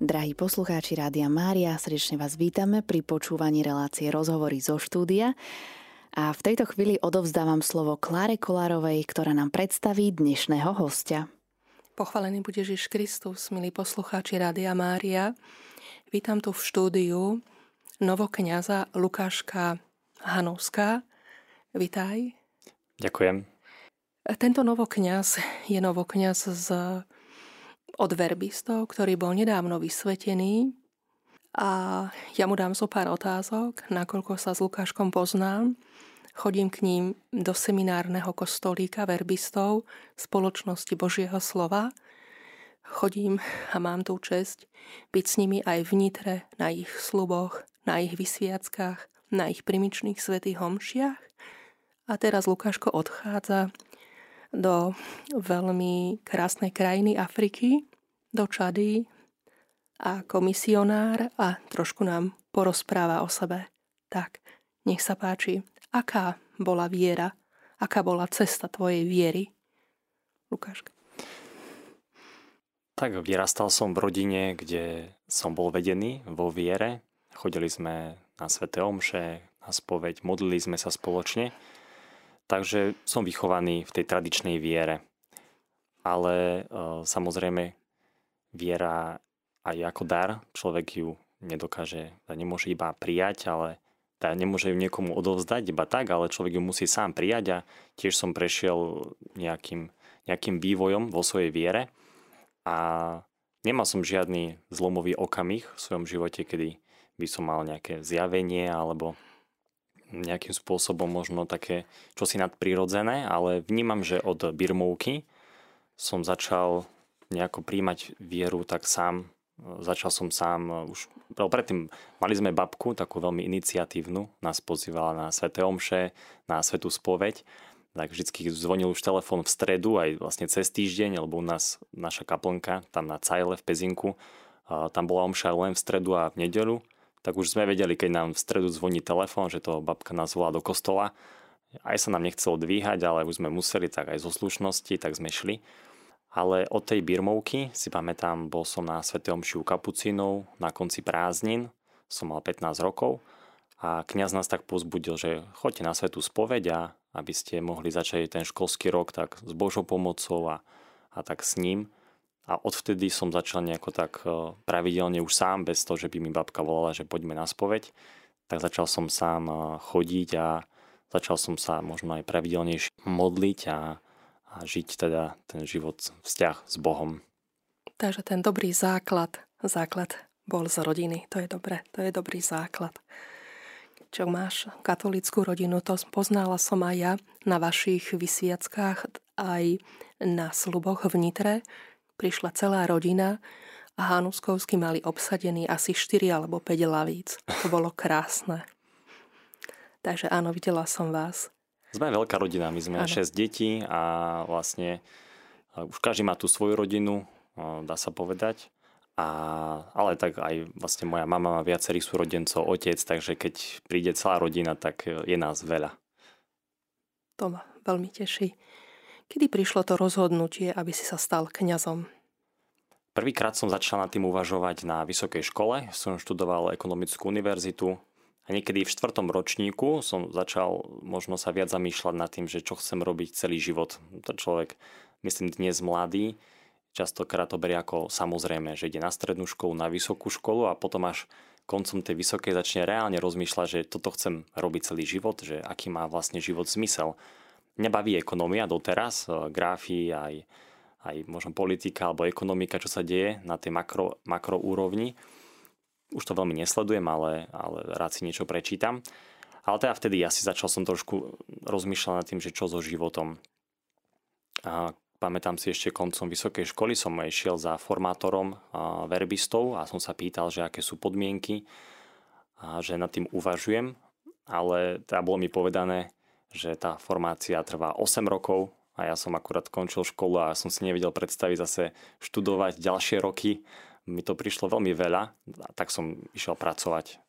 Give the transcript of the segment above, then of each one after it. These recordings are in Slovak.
Drahí poslucháči Rádia Mária, srdečne vás vítame pri počúvaní relácie Rozhovory zo štúdia. A v tejto chvíli odovzdávam slovo Kláre Kolárovej, ktorá nám predstaví dnešného hostia. Pochválený bude Ježiš Kristus, milí poslucháči Rádia Mária. Vítam tu v štúdiu novokňaza Lukáška Hanovská. Vítaj. Ďakujem. Tento novokňaz je novokňaz z od verbistov, ktorý bol nedávno vysvetený a ja mu dám zo pár otázok, nakoľko sa s Lukáškom poznám. Chodím k ním do seminárneho kostolíka verbistov spoločnosti Božieho slova. Chodím a mám tú čest byť s nimi aj v Nitre, na ich sluboch, na ich vysviackách, na ich primičných svetých homšiach. A teraz Lukáško odchádza do veľmi krásnej krajiny Afriky, do Čady ako misionár a trošku nám porozpráva o sebe. Tak, nech sa páči, aká bola viera, aká bola cesta tvojej viery? Lukáška. Tak vyrastal som v rodine, kde som bol vedený vo viere. Chodili sme na Svete Omše, na spoveď, modlili sme sa spoločne. Takže som vychovaný v tej tradičnej viere. Ale e, samozrejme, viera aj ako dar, človek ju nedokáže, nemôže iba prijať, ale nemôže ju niekomu odovzdať iba tak, ale človek ju musí sám prijať. A tiež som prešiel nejakým, nejakým vývojom vo svojej viere. A nemal som žiadny zlomový okamih v svojom živote, kedy by som mal nejaké zjavenie alebo nejakým spôsobom možno také čosi nadprirodzené, ale vnímam, že od birmovky som začal nejako príjmať vieru, tak sám začal som sám e, už, predtým mali sme babku, takú veľmi iniciatívnu, nás pozývala na Svete Omše, na Svetú spoveď, tak vždy zvonil už telefón v stredu, aj vlastne cez týždeň, lebo u nás naša kaplnka, tam na Cajle v Pezinku, tam bola omša len v stredu a v nedelu, tak už sme vedeli, keď nám v stredu zvoní telefón, že to babka nás volá do kostola. Aj sa nám nechcelo dvíhať, ale už sme museli, tak aj zo slušnosti, tak sme šli. Ale od tej birmovky si pamätám, bol som na Sv. Omšiu kapucínov na konci prázdnin, som mal 15 rokov a kňaz nás tak pozbudil, že choďte na svetú spoveď aby ste mohli začať ten školský rok tak s Božou pomocou a, a tak s ním. A odvtedy som začal nejako tak e, pravidelne už sám, bez toho, že by mi babka volala, že poďme na spoveď. Tak začal som sám e, chodiť a začal som sa možno aj pravidelnejšie modliť a, a žiť teda ten život, vzťah s Bohom. Takže ten dobrý základ, základ bol z rodiny. To je dobre, to je dobrý základ. Čo máš katolickú rodinu, to poznala som aj ja na vašich vysviackách, aj na sluboch v Nitre. Prišla celá rodina a Hanuskovsky mali obsadený asi 4 alebo 5 lavíc. To bolo krásne. Takže áno, videla som vás. Sme veľká rodina, my sme ano. 6 detí a vlastne už každý má tú svoju rodinu, dá sa povedať. A, ale tak aj vlastne moja mama má viacerých súrodencov, otec, takže keď príde celá rodina, tak je nás veľa. To ma veľmi teší. Kedy prišlo to rozhodnutie, aby si sa stal kňazom? Prvýkrát som začal nad tým uvažovať na vysokej škole. Som študoval ekonomickú univerzitu niekedy v štvrtom ročníku som začal možno sa viac zamýšľať nad tým, že čo chcem robiť celý život. To človek, myslím, dnes mladý, častokrát to berie ako samozrejme, že ide na strednú školu, na vysokú školu a potom až koncom tej vysokej začne reálne rozmýšľať, že toto chcem robiť celý život, že aký má vlastne život zmysel. Nebaví ekonomia doteraz, e, grafy, aj, aj možno politika alebo ekonomika, čo sa deje na tej makro, makro úrovni už to veľmi nesledujem, ale, ale rád si niečo prečítam. Ale teda vtedy ja si začal som trošku rozmýšľať nad tým, že čo so životom. A pamätám si ešte koncom vysokej školy som išiel za formátorom verbistov a som sa pýtal, že aké sú podmienky a že nad tým uvažujem. Ale teda bolo mi povedané, že tá formácia trvá 8 rokov a ja som akurát končil školu a som si nevedel predstaviť zase študovať ďalšie roky mi to prišlo veľmi veľa, tak som išiel pracovať.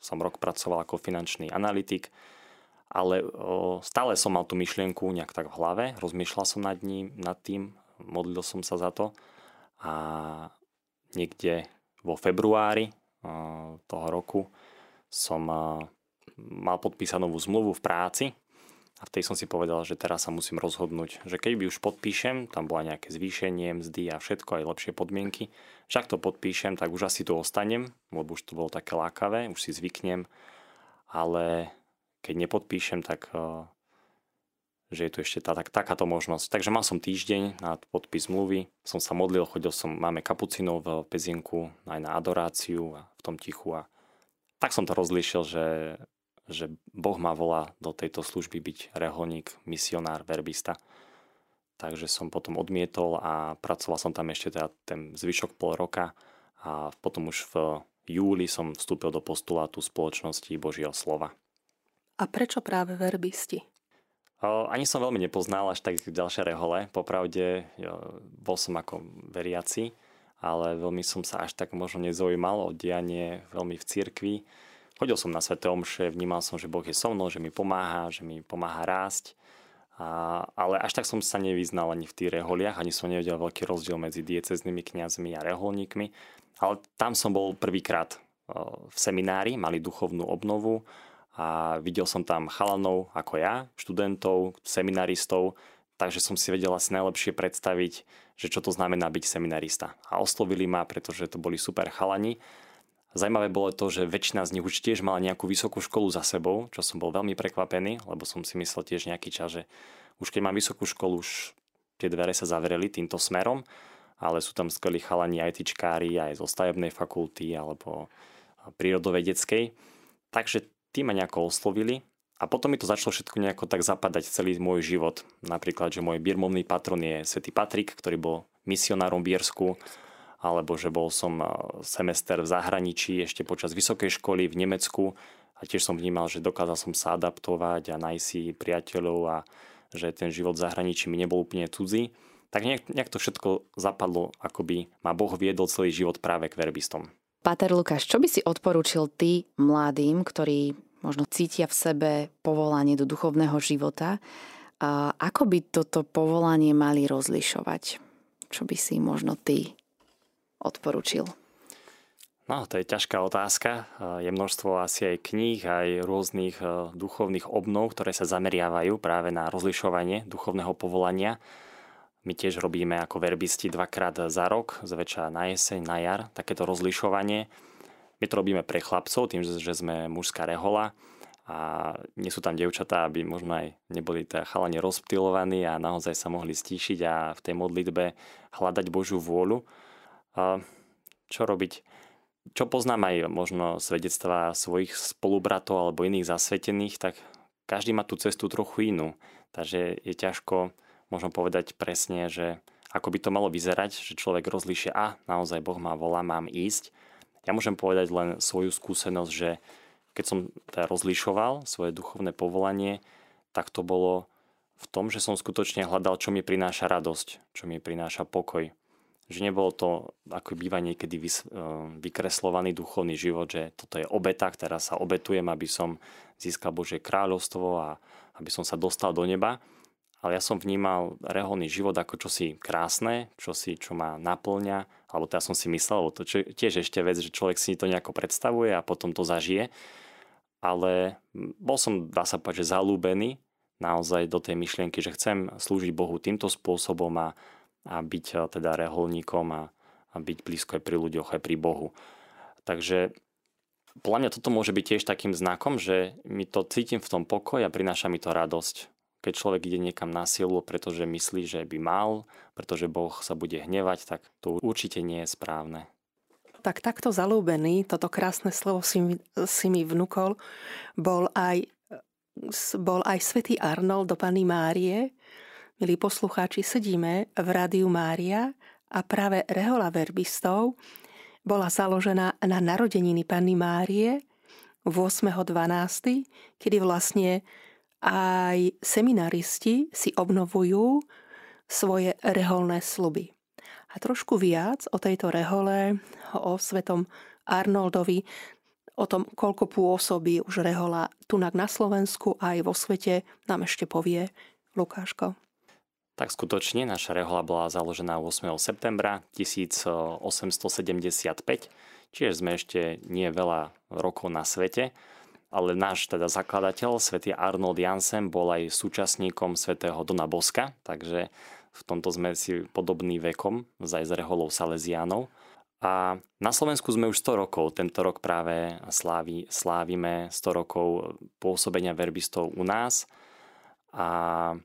Som rok pracoval ako finančný analytik, ale stále som mal tú myšlienku nejak tak v hlave, rozmýšľal som nad, ním, nad tým, modlil som sa za to. A niekde vo februári toho roku som mal podpísanú zmluvu v práci a vtedy som si povedal, že teraz sa musím rozhodnúť, že keď by už podpíšem, tam bola nejaké zvýšenie mzdy a všetko, aj lepšie podmienky, však to podpíšem, tak už asi tu ostanem, lebo už to bolo také lákavé, už si zvyknem, ale keď nepodpíšem, tak že je tu ešte tá, tak, takáto možnosť. Takže mal som týždeň na podpis zmluvy, som sa modlil, chodil som, máme kapucinov v Pezienku aj na adoráciu a v tom tichu a tak som to rozlíšil, že že Boh ma volá do tejto služby byť reholník, misionár, verbista. Takže som potom odmietol a pracoval som tam ešte teda ten zvyšok pol roka a potom už v júli som vstúpil do postulátu spoločnosti Božieho slova. A prečo práve verbisti? Ani som veľmi nepoznal až tak ďalšie rehole. Popravde bol som ako veriaci, ale veľmi som sa až tak možno nezaujímal o dianie veľmi v cirkvi Chodil som na Sveté Omše, vnímal som, že Boh je so mnou, že mi pomáha, že mi pomáha rásť. A, ale až tak som sa nevyznal ani v tých reholiach, ani som nevedel veľký rozdiel medzi dieceznými kňazmi a reholníkmi. Ale tam som bol prvýkrát v seminári, mali duchovnú obnovu a videl som tam chalanov ako ja, študentov, seminaristov, takže som si vedel asi najlepšie predstaviť, že čo to znamená byť seminarista. A oslovili ma, pretože to boli super chalani Zajímavé bolo to, že väčšina z nich už tiež mala nejakú vysokú školu za sebou, čo som bol veľmi prekvapený, lebo som si myslel tiež nejaký čas, že už keď mám vysokú školu, už tie dvere sa zavreli týmto smerom, ale sú tam skvelí chalani aj tyčkári, aj zo stavebnej fakulty alebo prírodovedeckej. Takže tí ma nejako oslovili a potom mi to začalo všetko nejako tak zapadať celý môj život. Napríklad, že môj birmovný patron je svätý Patrik, ktorý bol misionárom v Biersku alebo že bol som semester v zahraničí ešte počas vysokej školy v Nemecku a tiež som vnímal, že dokázal som sa adaptovať a nájsť si priateľov a že ten život v zahraničí mi nebol úplne cudzí. Tak nejak, nejak to všetko zapadlo, ako by ma Boh viedol celý život práve k verbistom. Pater Lukáš, čo by si odporúčil ty mladým, ktorí možno cítia v sebe povolanie do duchovného života, a ako by toto povolanie mali rozlišovať? Čo by si možno ty odporučil? No, to je ťažká otázka. Je množstvo asi aj kníh, aj rôznych e, duchovných obnov, ktoré sa zameriavajú práve na rozlišovanie duchovného povolania. My tiež robíme ako verbisti dvakrát za rok, zväčša na jeseň, na jar, takéto rozlišovanie. My to robíme pre chlapcov, tým, že sme mužská rehola a nie sú tam devčatá, aby možno aj neboli tá chalani rozptilovaní a naozaj sa mohli stíšiť a v tej modlitbe hľadať Božiu vôľu čo robiť? Čo poznám aj možno svedectva svojich spolubratov alebo iných zasvetených, tak každý má tú cestu trochu inú. Takže je ťažko možno povedať presne, že ako by to malo vyzerať, že človek rozlíšia, a naozaj Boh ma volá, mám ísť. Ja môžem povedať len svoju skúsenosť, že keď som teda rozlišoval svoje duchovné povolanie, tak to bolo v tom, že som skutočne hľadal, čo mi prináša radosť, čo mi prináša pokoj že nebolo to, ako býva niekedy eh, vykreslovaný duchovný život, že toto je obeta, ktorá sa obetujem, aby som získal Božie kráľovstvo a aby som sa dostal do neba. Ale ja som vnímal reholný život ako čosi krásne, čosi, čo ma naplňa, alebo teda som si myslel, alebo to čo, tiež ešte vec, že človek si to nejako predstavuje a potom to zažije. Ale bol som, dá sa povedať, že zalúbený naozaj do tej myšlienky, že chcem slúžiť Bohu týmto spôsobom a, a byť eh, teda reholníkom a, a byť blízko aj pri ľuďoch, aj pri Bohu. Takže podľa mňa toto môže byť tiež takým znakom, že mi to cítim v tom pokoj a prináša mi to radosť. Keď človek ide niekam na silu, pretože myslí, že by mal, pretože Boh sa bude hnevať, tak to určite nie je správne. Tak takto zalúbený, toto krásne slovo si mi, si mi vnúkol, bol aj, bol aj svätý Arnold do Pany Márie, Milí poslucháči, sedíme v Rádiu Mária a práve Rehola verbistov bola založená na narodeniny Panny Márie 8.12., kedy vlastne aj seminaristi si obnovujú svoje reholné sluby. A trošku viac o tejto rehole, o svetom Arnoldovi, o tom, koľko pôsobí už rehola tunak na Slovensku aj vo svete, nám ešte povie Lukáško. Tak skutočne, naša rehoľa bola založená 8. septembra 1875, čiže sme ešte nie veľa rokov na svete, ale náš teda zakladateľ, svätý Arnold Jansen, bol aj súčasníkom svätého Dona Boska, takže v tomto sme si podobný vekom, aj s reholou Salesiánov. A na Slovensku sme už 100 rokov, tento rok práve slávi, slávime 100 rokov pôsobenia verbistov u nás. A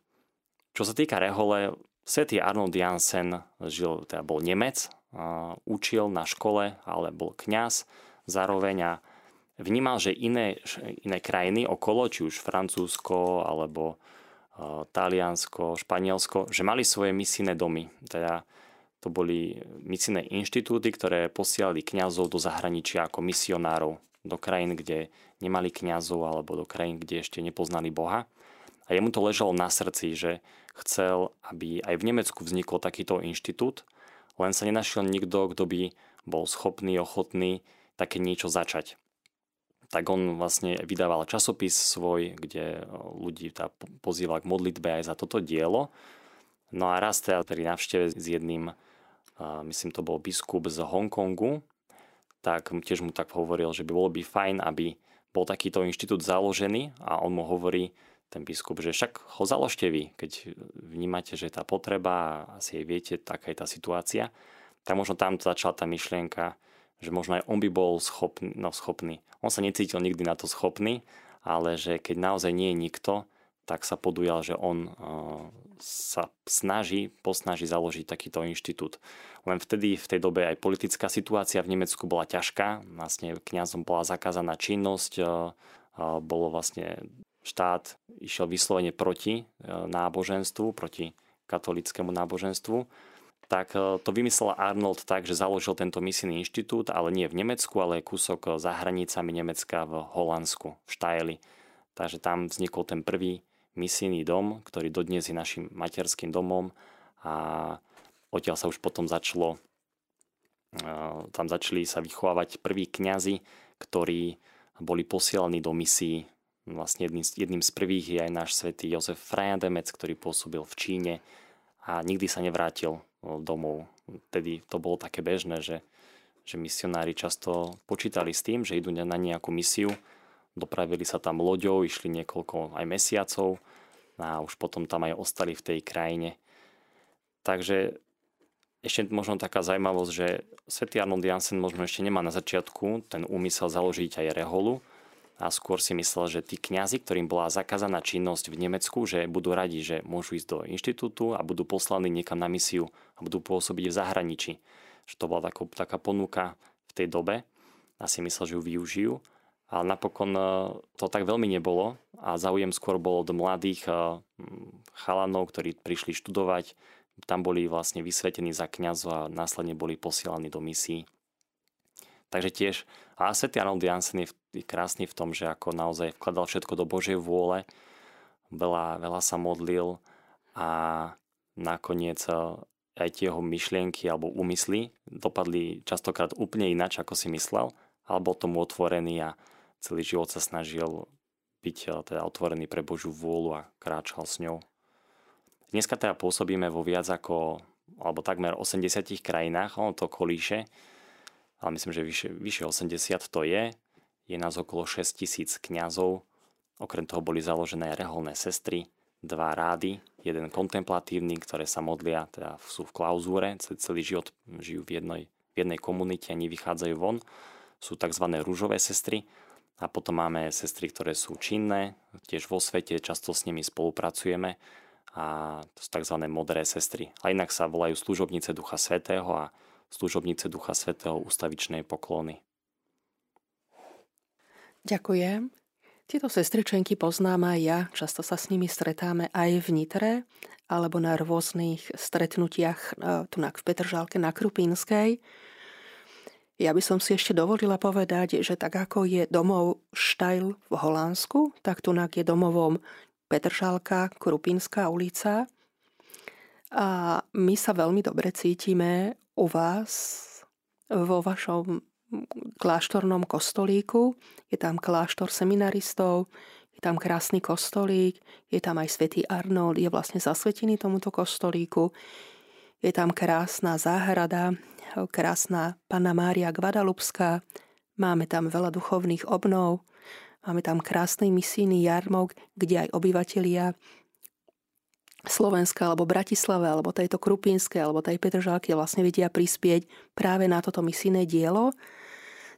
čo sa týka rehole, svätý Arnold Jansen žil, teda bol Nemec, učil na škole, ale bol kňaz zároveň a vnímal, že iné, iné krajiny okolo, či už Francúzsko alebo Taliansko, Španielsko, že mali svoje misijné domy. Teda to boli misijné inštitúty, ktoré posielali kňazov do zahraničia ako misionárov do krajín, kde nemali kňazov alebo do krajín, kde ešte nepoznali Boha. A jemu to ležalo na srdci, že chcel, aby aj v Nemecku vznikol takýto inštitút, len sa nenašiel nikto, kto by bol schopný, ochotný také niečo začať. Tak on vlastne vydával časopis svoj, kde ľudí tá pozýval k modlitbe aj za toto dielo. No a raz teda pri návšteve s jedným, myslím to bol biskup z Hongkongu, tak tiež mu tak hovoril, že by bolo by fajn, aby bol takýto inštitút založený a on mu hovorí, ten biskup, že však ho založte vy, keď vnímate, že tá potreba a asi aj viete, taká je tá situácia, tak možno tam začala tá myšlienka, že možno aj on by bol schopný, no schopný. On sa necítil nikdy na to schopný, ale že keď naozaj nie je nikto, tak sa podujal, že on uh, sa snaží, posnaží založiť takýto inštitút. Len vtedy, v tej dobe aj politická situácia v Nemecku bola ťažká. Vlastne kňazom bola zakázaná činnosť, uh, uh, bolo vlastne štát išiel vyslovene proti e, náboženstvu, proti katolickému náboženstvu, tak e, to vymyslel Arnold tak, že založil tento misijný inštitút, ale nie v Nemecku, ale kúsok za hranicami Nemecka v Holandsku, v Štajli. Takže tam vznikol ten prvý misijný dom, ktorý dodnes je našim materským domom a odtiaľ sa už potom začalo e, tam začali sa vychovávať prví kňazi, ktorí boli posielaní do misií Vlastne jedným, jedným z prvých je aj náš svätý Jozef Frajademec, ktorý pôsobil v Číne a nikdy sa nevrátil domov. Tedy to bolo také bežné, že, že misionári často počítali s tým, že idú na nejakú misiu, dopravili sa tam loďou, išli niekoľko aj mesiacov a už potom tam aj ostali v tej krajine. Takže ešte možno taká zaujímavosť, že svätý Arnold Jansen možno ešte nemá na začiatku ten úmysel založiť aj reholu, a skôr si myslel, že tí kňazi, ktorým bola zakázaná činnosť v Nemecku, že budú radi, že môžu ísť do inštitútu a budú poslaní niekam na misiu a budú pôsobiť v zahraničí. Že to bola taká, taká ponuka v tej dobe a si myslel, že ju využijú. Ale napokon e, to tak veľmi nebolo a záujem skôr bol od mladých e, chalanov, ktorí prišli študovať. Tam boli vlastne vysvetení za kňazov a následne boli posielaní do misií. Takže tiež, a Svetý Arnold Jansen je krásny v tom, že ako naozaj vkladal všetko do Božej vôle, veľa, veľa sa modlil a nakoniec e, aj tie jeho myšlienky alebo úmysly dopadli častokrát úplne ináč, ako si myslel, alebo tomu otvorený a celý život sa snažil byť e, teda otvorený pre Božiu vôľu a kráčal s ňou. Dneska teda pôsobíme vo viac ako, alebo takmer 80 krajinách, ono to kolíše, ale myslím, že vyše, vyše 80 to je. Je nás okolo 6 tisíc kňazov. Okrem toho boli založené reholné sestry, dva rády, jeden kontemplatívny, ktoré sa modlia, teda sú v klauzúre, celý život žijú v jednej, v jednej komunite a nevychádzajú von. Sú tzv. rúžové sestry. A potom máme sestry, ktoré sú činné, tiež vo svete, často s nimi spolupracujeme a to sú tzv. modré sestry. A inak sa volajú služobnice Ducha Svetého a služobnice Ducha Svetého ústavičnej poklony. Ďakujem. Tieto sestričenky poznám aj ja, často sa s nimi stretáme aj v Nitre alebo na rôznych stretnutiach e, tu v Petržálke na Krupínskej. Ja by som si ešte dovolila povedať, že tak ako je domov Štajl v Holandsku, tak tu je domovom Petržálka, Krupínska ulica. A my sa veľmi dobre cítime u vás vo vašom kláštornom kostolíku. Je tam kláštor seminaristov, je tam krásny kostolík, je tam aj svätý Arnold, je vlastne zasvetený tomuto kostolíku. Je tam krásna záhrada, krásna Panna Mária Guadalupská, máme tam veľa duchovných obnov, máme tam krásny misijný jarmok, kde aj obyvatelia Slovenska alebo Bratislave alebo tejto Krupinskej alebo tej Petržalky vlastne vedia prispieť práve na toto misijné dielo.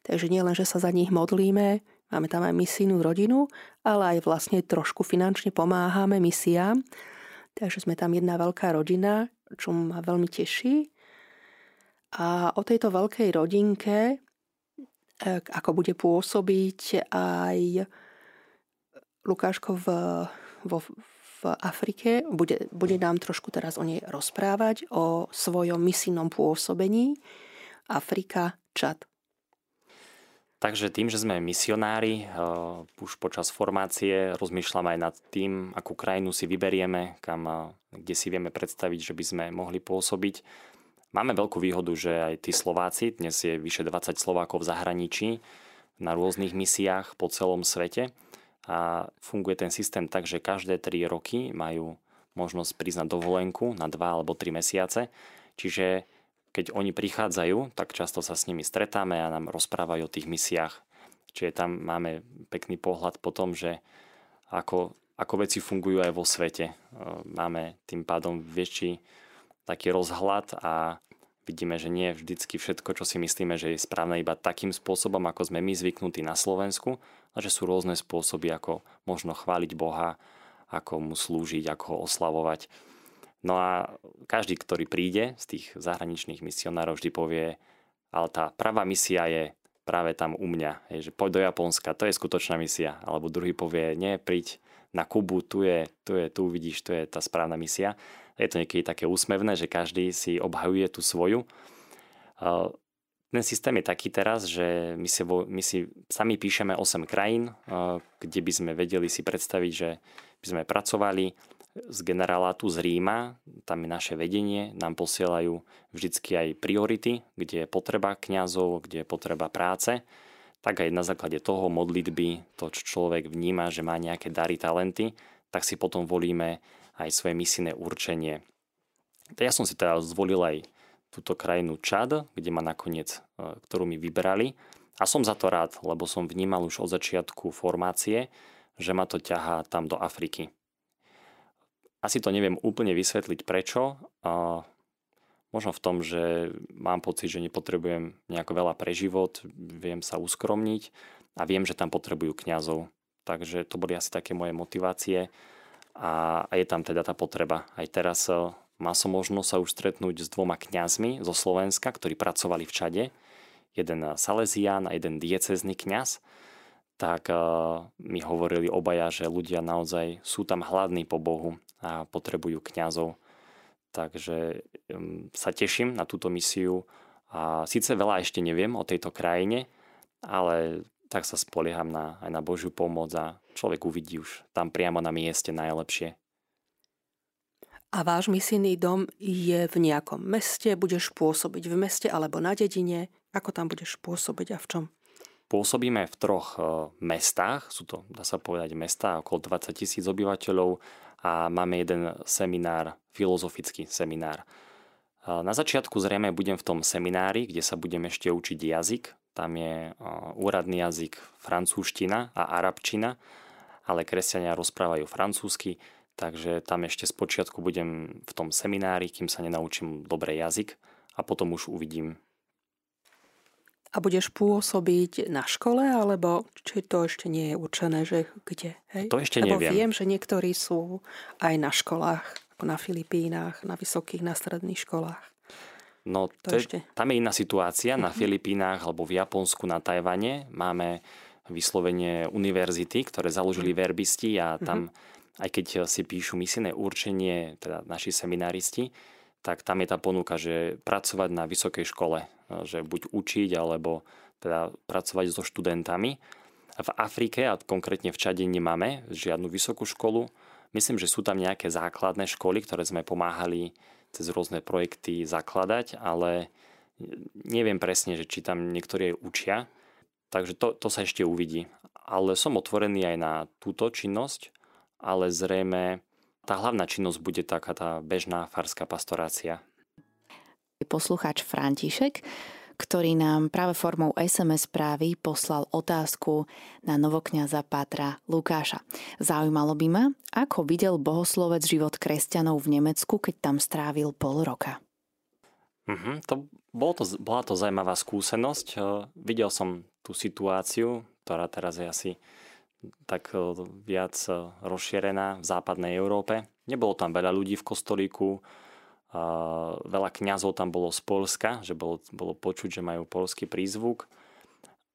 Takže nie len, že sa za nich modlíme, máme tam aj misijnú rodinu, ale aj vlastne trošku finančne pomáhame misiám. Takže sme tam jedna veľká rodina, čo ma veľmi teší. A o tejto veľkej rodinke, e, ako bude pôsobiť aj Lukáško v, vo, v Afrike, bude, bude nám trošku teraz o nej rozprávať, o svojom misijnom pôsobení Afrika, Čad. Takže tým, že sme misionári, uh, už počas formácie rozmýšľame aj nad tým, akú krajinu si vyberieme, kam, uh, kde si vieme predstaviť, že by sme mohli pôsobiť. Máme veľkú výhodu, že aj tí Slováci, dnes je vyše 20 Slovákov v zahraničí, na rôznych misiách po celom svete a funguje ten systém tak, že každé 3 roky majú možnosť priznať dovolenku na 2 alebo 3 mesiace. Čiže keď oni prichádzajú, tak často sa s nimi stretáme a nám rozprávajú o tých misiách. Čiže tam máme pekný pohľad po tom, že ako, ako veci fungujú aj vo svete. E, máme tým pádom väčší taký rozhľad a vidíme, že nie vždycky všetko, čo si myslíme, že je správne iba takým spôsobom, ako sme my zvyknutí na Slovensku, a že sú rôzne spôsoby, ako možno chváliť Boha, ako mu slúžiť, ako ho oslavovať. No a každý, ktorý príde z tých zahraničných misionárov, vždy povie, ale tá pravá misia je práve tam u mňa, je, že poď do Japonska, to je skutočná misia. Alebo druhý povie, nie, príď na Kubu, tu je, tu je, tu vidíš, tu je tá správna misia. Je to niekedy také úsmevné, že každý si obhajuje tú svoju. Ten systém je taký teraz, že my si, my si sami píšeme 8 krajín, kde by sme vedeli si predstaviť, že by sme pracovali, z generálátu z Ríma, tam je naše vedenie, nám posielajú vždycky aj priority, kde je potreba kňazov, kde je potreba práce, tak aj na základe toho modlitby, to čo človek vníma, že má nejaké dary, talenty, tak si potom volíme aj svoje misijné určenie. Ja som si teda zvolil aj túto krajinu Čad, kde ma nakoniec, e, ktorú mi vybrali. A som za to rád, lebo som vnímal už od začiatku formácie, že ma to ťahá tam do Afriky. Asi to neviem úplne vysvetliť prečo. A možno v tom, že mám pocit, že nepotrebujem nejako veľa pre život, viem sa uskromniť a viem, že tam potrebujú kňazov. Takže to boli asi také moje motivácie a, a je tam teda tá potreba. Aj teraz e, má som možnosť sa už stretnúť s dvoma kňazmi zo Slovenska, ktorí pracovali v Čade. Jeden Salesián a jeden diecezný kňaz tak mi hovorili obaja, že ľudia naozaj sú tam hladní po Bohu a potrebujú kňazov. Takže sa teším na túto misiu a síce veľa ešte neviem o tejto krajine, ale tak sa spolieham na, aj na Božiu pomoc a človek uvidí už tam priamo na mieste najlepšie. A váš misijný dom je v nejakom meste? Budeš pôsobiť v meste alebo na dedine? Ako tam budeš pôsobiť a v čom? Pôsobíme v troch e, mestách, sú to, dá sa povedať, mesta okolo 20 tisíc obyvateľov a máme jeden seminár, filozofický seminár. Na začiatku zrejme budem v tom seminári, kde sa budem ešte učiť jazyk. Tam je úradný jazyk francúzština a arabčina, ale kresťania rozprávajú francúzsky, takže tam ešte spočiatku budem v tom seminári, kým sa nenaučím dobre jazyk a potom už uvidím, a budeš pôsobiť na škole, alebo či to ešte nie je určené, že kde? Hej? To ešte Lebo neviem. viem, že niektorí sú aj na školách, na Filipínach, na vysokých, na stredných školách. No, to ešte. tam je iná situácia. Na uh-huh. Filipínach alebo v Japonsku, na Tajvane máme vyslovene univerzity, ktoré založili uh-huh. verbisti a tam, uh-huh. aj keď si píšu misijné určenie, teda naši seminaristi, tak tam je tá ponuka, že pracovať na vysokej škole, že buď učiť, alebo teda pracovať so študentami. V Afrike, a konkrétne v Čade, nemáme žiadnu vysokú školu. Myslím, že sú tam nejaké základné školy, ktoré sme pomáhali cez rôzne projekty zakladať, ale Neviem presne, že či tam niektorí aj učia, takže to, to sa ešte uvidí. Ale som otvorený aj na túto činnosť, ale zrejme tá hlavná činnosť bude taká tá bežná farská pastorácia. Poslucháč František ktorý nám práve formou SMS správy poslal otázku na novokňaza Pátra Lukáša. Zaujímalo by ma, ako videl bohoslovec život kresťanov v Nemecku, keď tam strávil pol roka. Mm-hmm, to, bolo to, bola to zaujímavá skúsenosť. Videl som tú situáciu, ktorá teraz je asi tak uh, viac uh, rozšírená v západnej Európe. Nebolo tam veľa ľudí v kostolíku, veľa kňazov tam bolo z Polska, že bolo, bolo počuť, že majú polský prízvuk,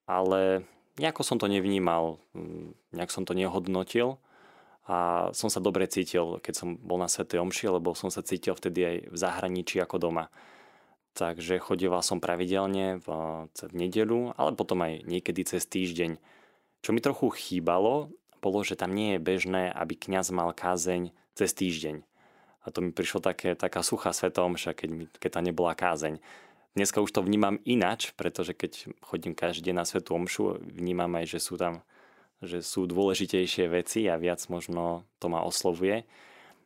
ale nejako som to nevnímal, mm, nejak som to nehodnotil a som sa dobre cítil, keď som bol na Sv. Omši, lebo som sa cítil vtedy aj v zahraničí ako doma. Takže chodieval som pravidelne v, v nedelu, ale potom aj niekedy cez týždeň. Čo mi trochu chýbalo, bolo, že tam nie je bežné, aby kňaz mal kázeň cez týždeň. A to mi prišlo také, taká suchá svetom, keď, mi, keď tá nebola kázeň. Dneska už to vnímam inač, pretože keď chodím každý deň na Svetu Omšu, vnímam aj, že sú tam že sú dôležitejšie veci a viac možno to ma oslovuje.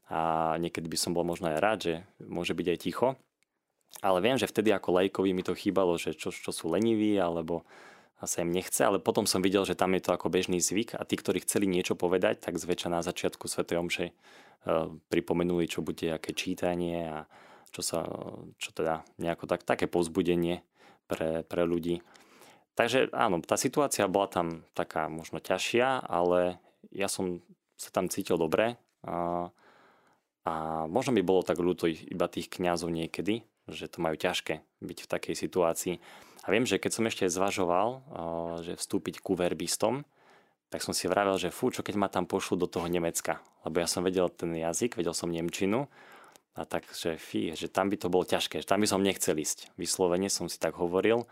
A niekedy by som bol možno aj rád, že môže byť aj ticho. Ale viem, že vtedy ako lajkovi mi to chýbalo, že čo, čo sú leniví, alebo sa im nechce, ale potom som videl, že tam je to ako bežný zvyk a tí, ktorí chceli niečo povedať, tak zväčša na začiatku Sv. Omše Eh, pripomenuli, čo bude aké čítanie a čo sa, čo teda nejako tak, také povzbudenie pre, pre ľudí. Takže áno, tá situácia bola tam taká možno ťažšia, ale ja som sa tam cítil dobre a, a možno by bolo tak ľúto iba tých kňazov niekedy, že to majú ťažké byť v takej situácii. A viem, že keď som ešte zvažoval, eh, že vstúpiť ku verbistom, tak som si vravel, že fú, čo keď ma tam pošlu do toho Nemecka. Lebo ja som vedel ten jazyk, vedel som Nemčinu. A tak, že fí, že tam by to bolo ťažké, že tam by som nechcel ísť. Vyslovene som si tak hovoril,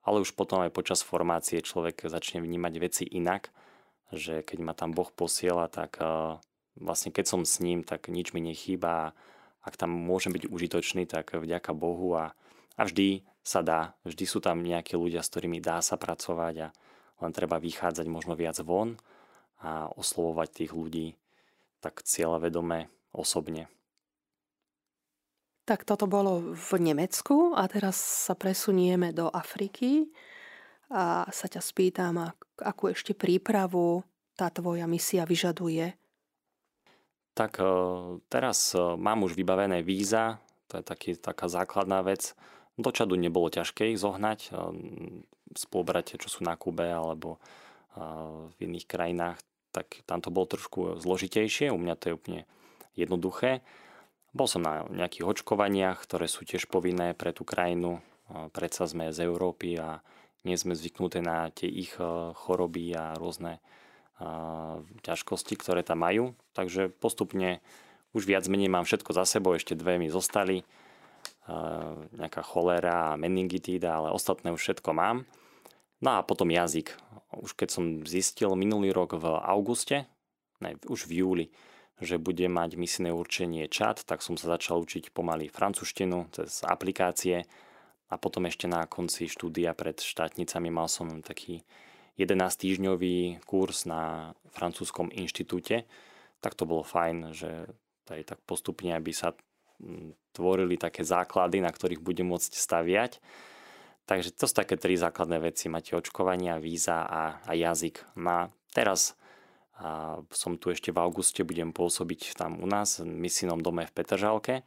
ale už potom aj počas formácie človek začne vnímať veci inak, že keď ma tam Boh posiela, tak uh, vlastne keď som s ním, tak nič mi nechýba. Ak tam môžem byť užitočný, tak vďaka Bohu a, a vždy sa dá. Vždy sú tam nejakí ľudia, s ktorými dá sa pracovať a, len treba vychádzať možno viac von a oslovovať tých ľudí tak vedome osobne. Tak toto bolo v Nemecku a teraz sa presunieme do Afriky a sa ťa spýtam, akú ešte prípravu tá tvoja misia vyžaduje. Tak e, teraz e, mám už vybavené víza, to je taký, taká základná vec. Do Čadu nebolo ťažké ich zohnať. Spolubratia, čo sú na Kube alebo v iných krajinách, tak tam to bolo trošku zložitejšie. U mňa to je úplne jednoduché. Bol som na nejakých očkovaniach, ktoré sú tiež povinné pre tú krajinu. Predsa sme z Európy a nie sme zvyknuté na tie ich choroby a rôzne ťažkosti, ktoré tam majú. Takže postupne už viac menej mám všetko za sebou, ešte dve mi zostali nejaká cholera a meningitída, ale ostatné už všetko mám. No a potom jazyk. Už keď som zistil minulý rok v auguste, ne, už v júli, že bude mať misijné určenie čat, tak som sa začal učiť pomaly francúzštinu cez aplikácie a potom ešte na konci štúdia pred štátnicami mal som taký 11-týždňový kurz na francúzskom inštitúte, tak to bolo fajn, že tak postupne, aby sa tvorili také základy, na ktorých budem môcť staviať. Takže to sú také tri základné veci. Máte očkovania, víza a, a jazyk. No a teraz a som tu ešte v auguste, budem pôsobiť tam u nás v misijnom dome v Petržalke.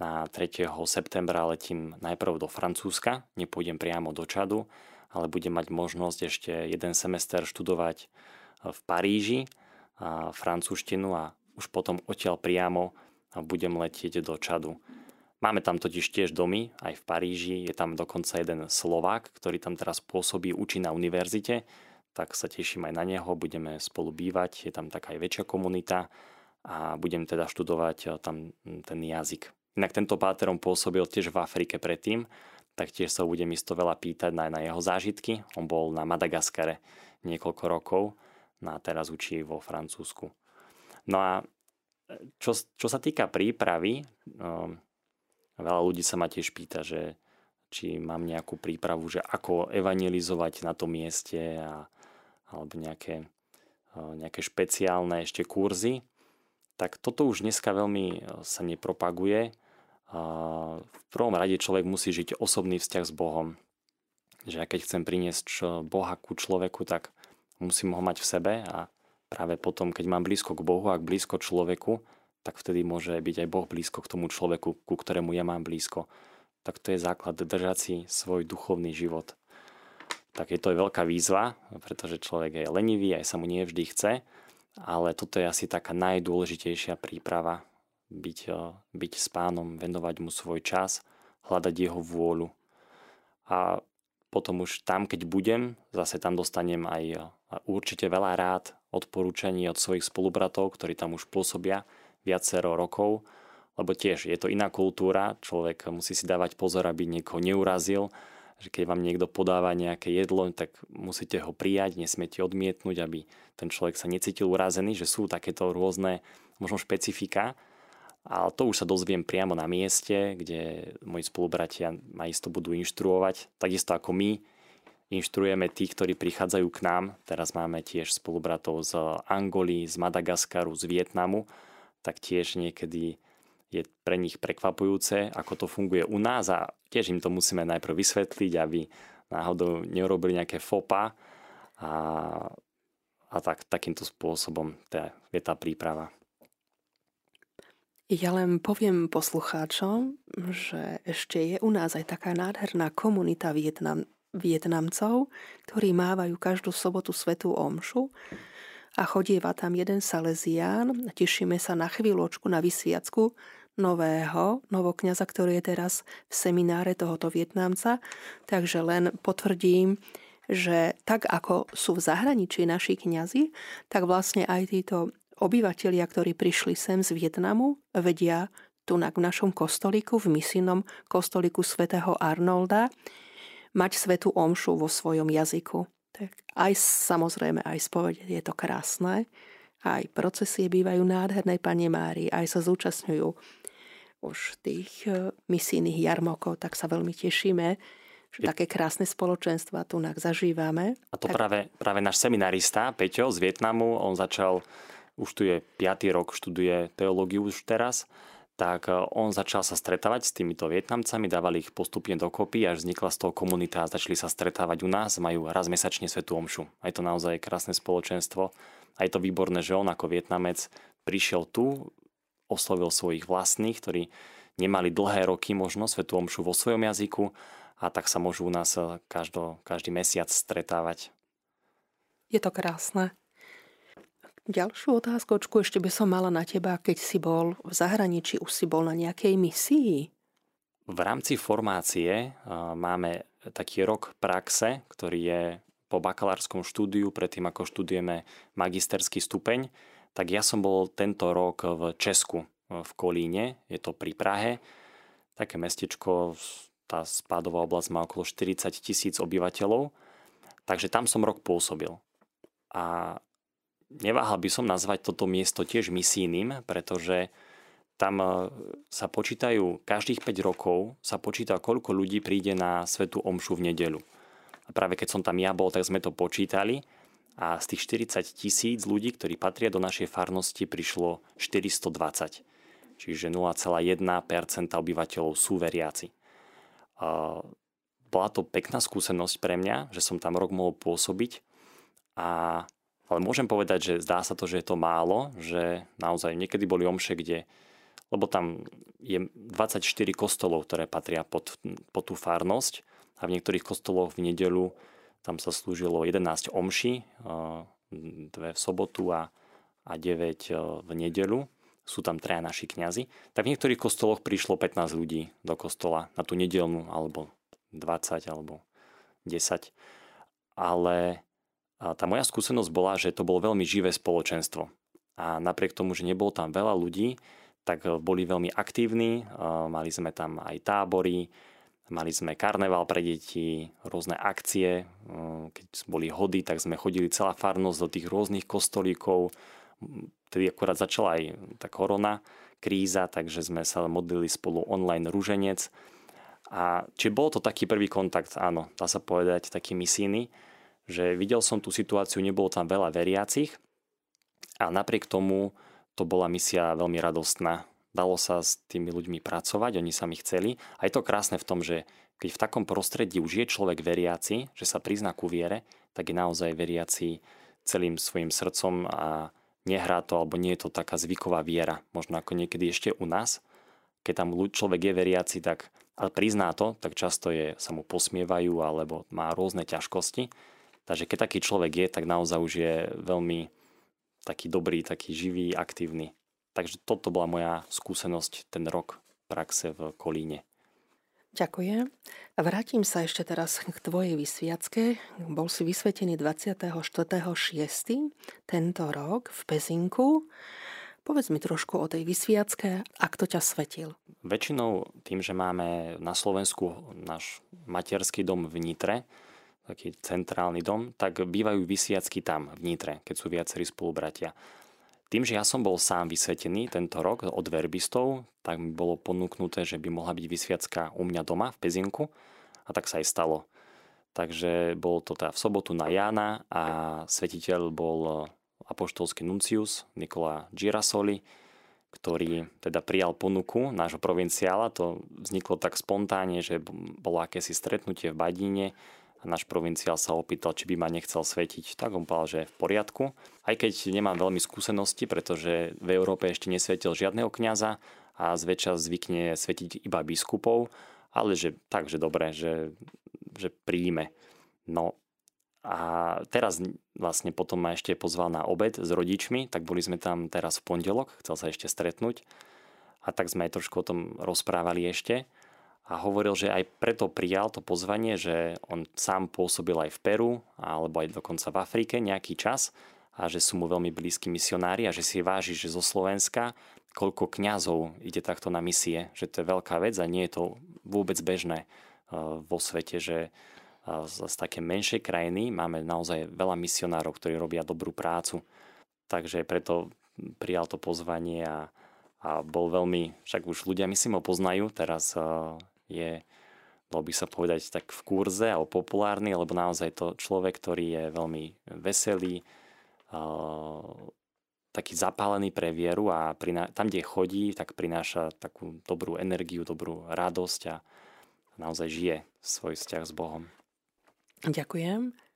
Na 3. septembra letím najprv do Francúzska, nepôjdem priamo do Čadu, ale budem mať možnosť ešte jeden semester študovať v Paríži a francúzštinu a už potom odtiaľ priamo a budem letieť do Čadu. Máme tam totiž tiež domy, aj v Paríži, je tam dokonca jeden Slovák, ktorý tam teraz pôsobí, učí na univerzite, tak sa teším aj na neho, budeme spolu bývať, je tam taká aj väčšia komunita a budem teda študovať eh, tam hm, ten jazyk. Inak tento páterom pôsobil tiež v Afrike predtým, tak tiež sa budem isto veľa pýtať na, na jeho zážitky. On bol na Madagaskare niekoľko rokov no a teraz učí vo Francúzsku. No a čo, čo sa týka prípravy, um, veľa ľudí sa ma tiež pýta, že či mám nejakú prípravu, že ako evangelizovať na tom mieste a, alebo nejaké, nejaké špeciálne ešte kurzy, tak toto už dneska veľmi sa nepropaguje. V prvom rade človek musí žiť osobný vzťah s Bohom. Že keď chcem priniesť Boha ku človeku, tak musím ho mať v sebe a práve potom, keď mám blízko k Bohu a blízko človeku, tak vtedy môže byť aj Boh blízko k tomu človeku, ku ktorému ja mám blízko. Tak to je základ držať si svoj duchovný život. Tak je to aj veľká výzva, pretože človek je lenivý, aj sa mu nie vždy chce, ale toto je asi taká najdôležitejšia príprava byť, eh, byť s pánom, venovať mu svoj čas, hľadať jeho vôľu. A potom už tam, keď budem, zase tam dostanem aj eh, určite veľa rád, odporúčaní od svojich spolubratov, ktorí tam už pôsobia viacero rokov, lebo tiež je to iná kultúra, človek musí si dávať pozor, aby niekoho neurazil, že keď vám niekto podáva nejaké jedlo, tak musíte ho prijať, nesmiete odmietnúť, aby ten človek sa necítil urazený, že sú takéto rôzne možno špecifika. Ale to už sa dozviem priamo na mieste, kde moji spolubratia ma isto budú inštruovať. Takisto ako my inštruujeme tých, ktorí prichádzajú k nám. Teraz máme tiež spolubratov z Angoly, z Madagaskaru, z Vietnamu. Tak tiež niekedy je pre nich prekvapujúce, ako to funguje u nás a tiež im to musíme najprv vysvetliť, aby náhodou neurobili nejaké fopa a, a tak, takýmto spôsobom tá, je tá príprava. Ja len poviem poslucháčom, že ešte je u nás aj taká nádherná komunita Vietnam, Vietnamcov, ktorí mávajú každú sobotu svetú omšu a chodieva tam jeden Salesián. Tešíme sa na chvíľočku na vysviacku nového novokňaza, ktorý je teraz v semináre tohoto Vietnamca. Takže len potvrdím, že tak ako sú v zahraničí naši kňazi, tak vlastne aj títo obyvatelia, ktorí prišli sem z Vietnamu, vedia tu v našom kostolíku, v misijnom kostolíku svätého Arnolda, mať svetú omšu vo svojom jazyku. Tak aj samozrejme, aj spovede je to krásne, aj procesie bývajú nádherné Pane Mári, aj sa zúčastňujú už tých e, misijných jarmokov, tak sa veľmi tešíme, že také krásne spoločenstva tu zažívame. A to tak... práve, práve náš seminarista Peťo z Vietnamu, on začal, už tu je 5. rok, študuje teológiu už teraz, tak e, on začal sa stretávať s týmito Vietnamcami, dávali ich postupne dokopy, až vznikla z toho komunita a začali sa stretávať u nás, majú raz mesačne svetú omšu. A je to naozaj krásne spoločenstvo. A je to výborné, že on ako Vietnamec prišiel tu, oslovil svojich vlastných, ktorí nemali dlhé roky možno Svetu Omšu vo svojom jazyku a tak sa môžu u nás eh, každo, každý mesiac stretávať. Je to krásne. Ďalšiu otázkočku ešte by som mala na teba, keď si bol v zahraničí, už si bol na nejakej misii? V rámci formácie eh, máme taký rok praxe, ktorý je po bakalárskom štúdiu, predtým ako študujeme magisterský stupeň, tak ja som bol tento rok v Česku, v Kolíne, je to pri Prahe. Také mestečko, tá spádová oblasť má okolo 40 tisíc obyvateľov, takže tam som rok pôsobil. A neváhal by som nazvať toto miesto tiež misijným, pretože tam e, sa počítajú, každých 5 rokov sa počíta, koľko ľudí príde na Svetu Omšu v nedelu. A práve keď som tam ja bol, tak sme to počítali a z tých 40 tisíc ľudí, ktorí patria do našej farnosti, prišlo 420. Čiže 0,1% obyvateľov sú veriaci. Bola to pekná skúsenosť pre mňa, že som tam rok mohol pôsobiť, a, ale môžem povedať, že zdá sa to, že je to málo, že naozaj niekedy boli omše, kde lebo tam je 24 kostolov, ktoré patria pod, pod tú farnosť a v niektorých kostoloch v nedelu tam sa slúžilo 11 omši, dve v sobotu a, a 9 v nedelu. Sú tam traja naši kňazi. Tak v niektorých kostoloch prišlo 15 ľudí do kostola na tú nedelnú, alebo 20, alebo 10. Ale tá moja skúsenosť bola, že to bolo veľmi živé spoločenstvo. A napriek tomu, že nebolo tam veľa ľudí, tak boli veľmi aktívni, mali sme tam aj tábory, Mali sme karneval pre deti, rôzne akcie. Keď boli hody, tak sme chodili celá farnosť do tých rôznych kostolíkov. Tedy akurát začala aj tá korona kríza, takže sme sa modlili spolu online rúženec. A či bol to taký prvý kontakt, áno, dá sa povedať, taký misijný, že videl som tú situáciu, nebolo tam veľa veriacich a napriek tomu to bola misia veľmi radostná. Dalo sa s tými ľuďmi pracovať, oni sa mi chceli. A je to krásne v tom, že keď v takom prostredí už je človek veriaci, že sa prizná ku viere, tak je naozaj veriaci celým svojim srdcom a nehrá to, alebo nie je to taká zvyková viera, možno ako niekedy ešte u nás. Keď tam človek je veriaci, tak ale prizná to, tak často je, sa mu posmievajú alebo má rôzne ťažkosti. Takže keď taký človek je, tak naozaj už je veľmi taký dobrý, taký živý, aktívny. Takže toto bola moja skúsenosť ten rok praxe v Kolíne. Ďakujem. Vrátim sa ešte teraz k tvojej vysviacke. Bol si vysvetený 24.6. tento rok v Pezinku. Povedz mi trošku o tej vysviacke a kto ťa svetil. Väčšinou tým, že máme na Slovensku náš materský dom v Nitre, taký centrálny dom, tak bývajú vysviacky tam v Nitre, keď sú viacerí spolubratia. Tým, že ja som bol sám vysvetený tento rok od verbistov, tak mi bolo ponúknuté, že by mohla byť vysviacka u mňa doma v Pezinku a tak sa aj stalo. Takže bolo to teda v sobotu na Jána a svetiteľ bol apoštolský nuncius Nikola Girasoli, ktorý teda prijal ponuku nášho provinciála. To vzniklo tak spontánne, že bolo akési stretnutie v Badíne a náš provinciál sa opýtal, či by ma nechcel svetiť. Tak on povedal, že v poriadku. Aj keď nemám veľmi skúsenosti, pretože v Európe ešte nesvetil žiadneho kňaza a zväčša zvykne svetiť iba biskupov, ale že takže dobre, že, že príjme. No a teraz vlastne potom ma ešte pozval na obed s rodičmi, tak boli sme tam teraz v pondelok, chcel sa ešte stretnúť. A tak sme aj trošku o tom rozprávali ešte a hovoril, že aj preto prijal to pozvanie, že on sám pôsobil aj v Peru alebo aj dokonca v Afrike nejaký čas a že sú mu veľmi blízki misionári a že si váži, že zo Slovenska koľko kňazov ide takto na misie, že to je veľká vec a nie je to vôbec bežné eh, vo svete, že eh, z také menšej krajiny máme naozaj veľa misionárov, ktorí robia dobrú prácu. Takže preto prijal to pozvanie a, a bol veľmi, však už ľudia myslím ho poznajú, teraz eh, je, dalo by sa povedať, tak v kurze alebo populárny, lebo naozaj to človek, ktorý je veľmi veselý, taký zapálený pre vieru a tam, kde chodí, tak prináša takú dobrú energiu, dobrú radosť a naozaj žije svoj vzťah s Bohom. Ďakujem.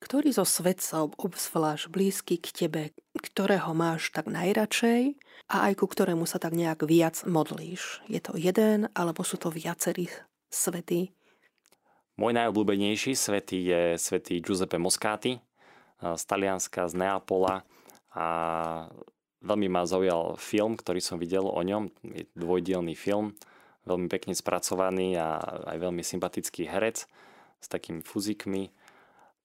Ktorý zo svetcov obzvlášť blízky k tebe, ktorého máš tak najradšej a aj ku ktorému sa tak nejak viac modlíš? Je to jeden alebo sú to viacerí svety? Môj najobľúbenejší svetý je svetý Giuseppe Moscati z Talianska, z Neapola a veľmi ma zaujal film, ktorý som videl o ňom, je dvojdielný film, veľmi pekne spracovaný a aj veľmi sympatický herec s takými fuzikmi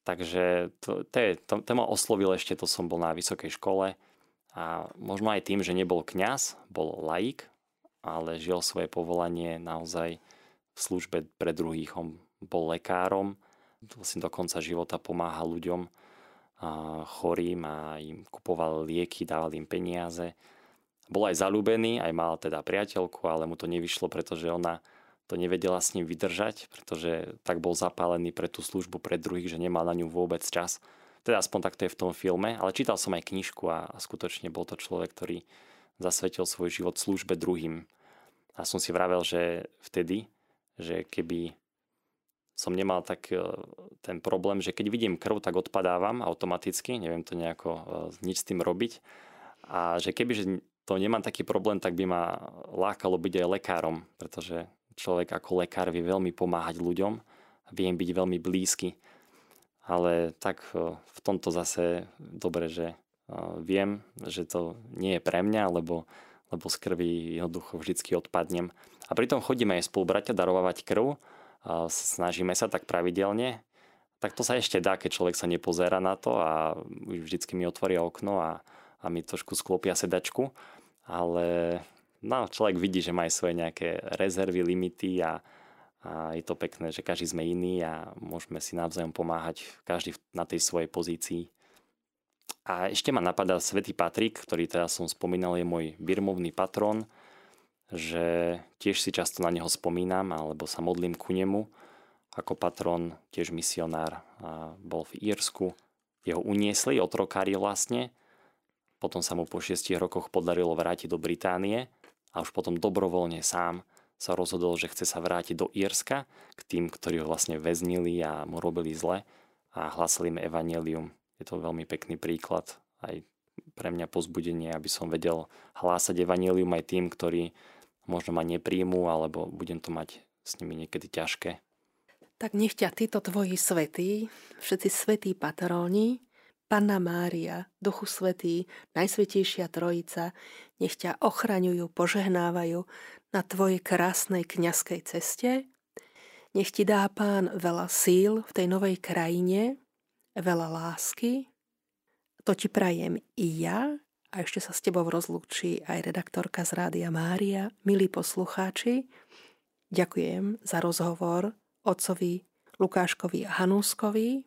Takže to, to, to, to ma oslovil ešte, to som bol na vysokej škole a možno aj tým, že nebol kňaz, bol laik, ale žil svoje povolanie naozaj v službe pre druhých. On bol lekárom, vlastne do konca života pomáha ľuďom a chorým a im kupoval lieky, dával im peniaze. Bol aj zalúbený, aj mal teda priateľku, ale mu to nevyšlo, pretože ona to nevedela s ním vydržať, pretože tak bol zapálený pre tú službu pre druhých, že nemal na ňu vôbec čas. Teda aspoň tak to je v tom filme, ale čítal som aj knižku a, a skutočne bol to človek, ktorý zasvetil svoj život službe druhým. A som si vravel, že vtedy, že keby som nemal tak e, ten problém, že keď vidím krv, tak odpadávam automaticky, neviem to nejako e, nič s tým robiť. A že keby že to nemám taký problém, tak by ma lákalo byť aj lekárom, pretože človek ako lekár vie veľmi pomáhať ľuďom a vie im byť veľmi blízky. Ale tak e, v tomto zase dobre, že e, viem, že to nie je pre mňa, lebo, lebo z krvi jednoducho vždycky odpadnem. A pritom chodíme aj spolubratia darovať krv, a snažíme sa tak pravidelne, tak to sa ešte dá, keď človek sa nepozera na to a vždycky mi otvoria okno a, a mi trošku sklopia sedačku, ale no, človek vidí, že má aj svoje nejaké rezervy, limity a, a je to pekné, že každý sme iný a môžeme si navzájom pomáhať každý na tej svojej pozícii. A ešte ma napadá Svetý Patrik, ktorý teraz som spomínal, je môj birmovný patron. že tiež si často na neho spomínam alebo sa modlím ku nemu. Ako patron, tiež misionár, bol v Írsku. Jeho uniesli, otrokári vlastne. Potom sa mu po šiestich rokoch podarilo vrátiť do Británie a už potom dobrovoľne sám sa rozhodol, že chce sa vrátiť do Írska k tým, ktorí ho vlastne väznili a mu robili zle a hlasili im evanelium. Je to veľmi pekný príklad aj pre mňa pozbudenie, aby som vedel hlásať evanelium aj tým, ktorí možno ma nepríjmu, alebo budem to mať s nimi niekedy ťažké. Tak nech ťa títo tvoji svetí, všetci svetí patróni, Panna Mária, Duchu Svetý, Najsvetejšia Trojica, nech ťa ochraňujú, požehnávajú na tvojej krásnej kňazskej ceste. Nech ti dá Pán veľa síl v tej novej krajine, veľa lásky. To ti prajem i ja a ešte sa s tebou rozlúči aj redaktorka z Rádia Mária. Milí poslucháči, ďakujem za rozhovor otcovi Lukáškovi Hanúskovi,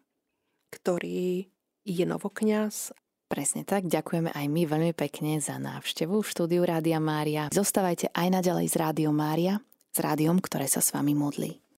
ktorý je novokňaz. Presne tak, ďakujeme aj my veľmi pekne za návštevu v štúdiu Rádia Mária. Zostávajte aj naďalej s Rádiom Mária, s rádiom, ktoré sa s vami modlí.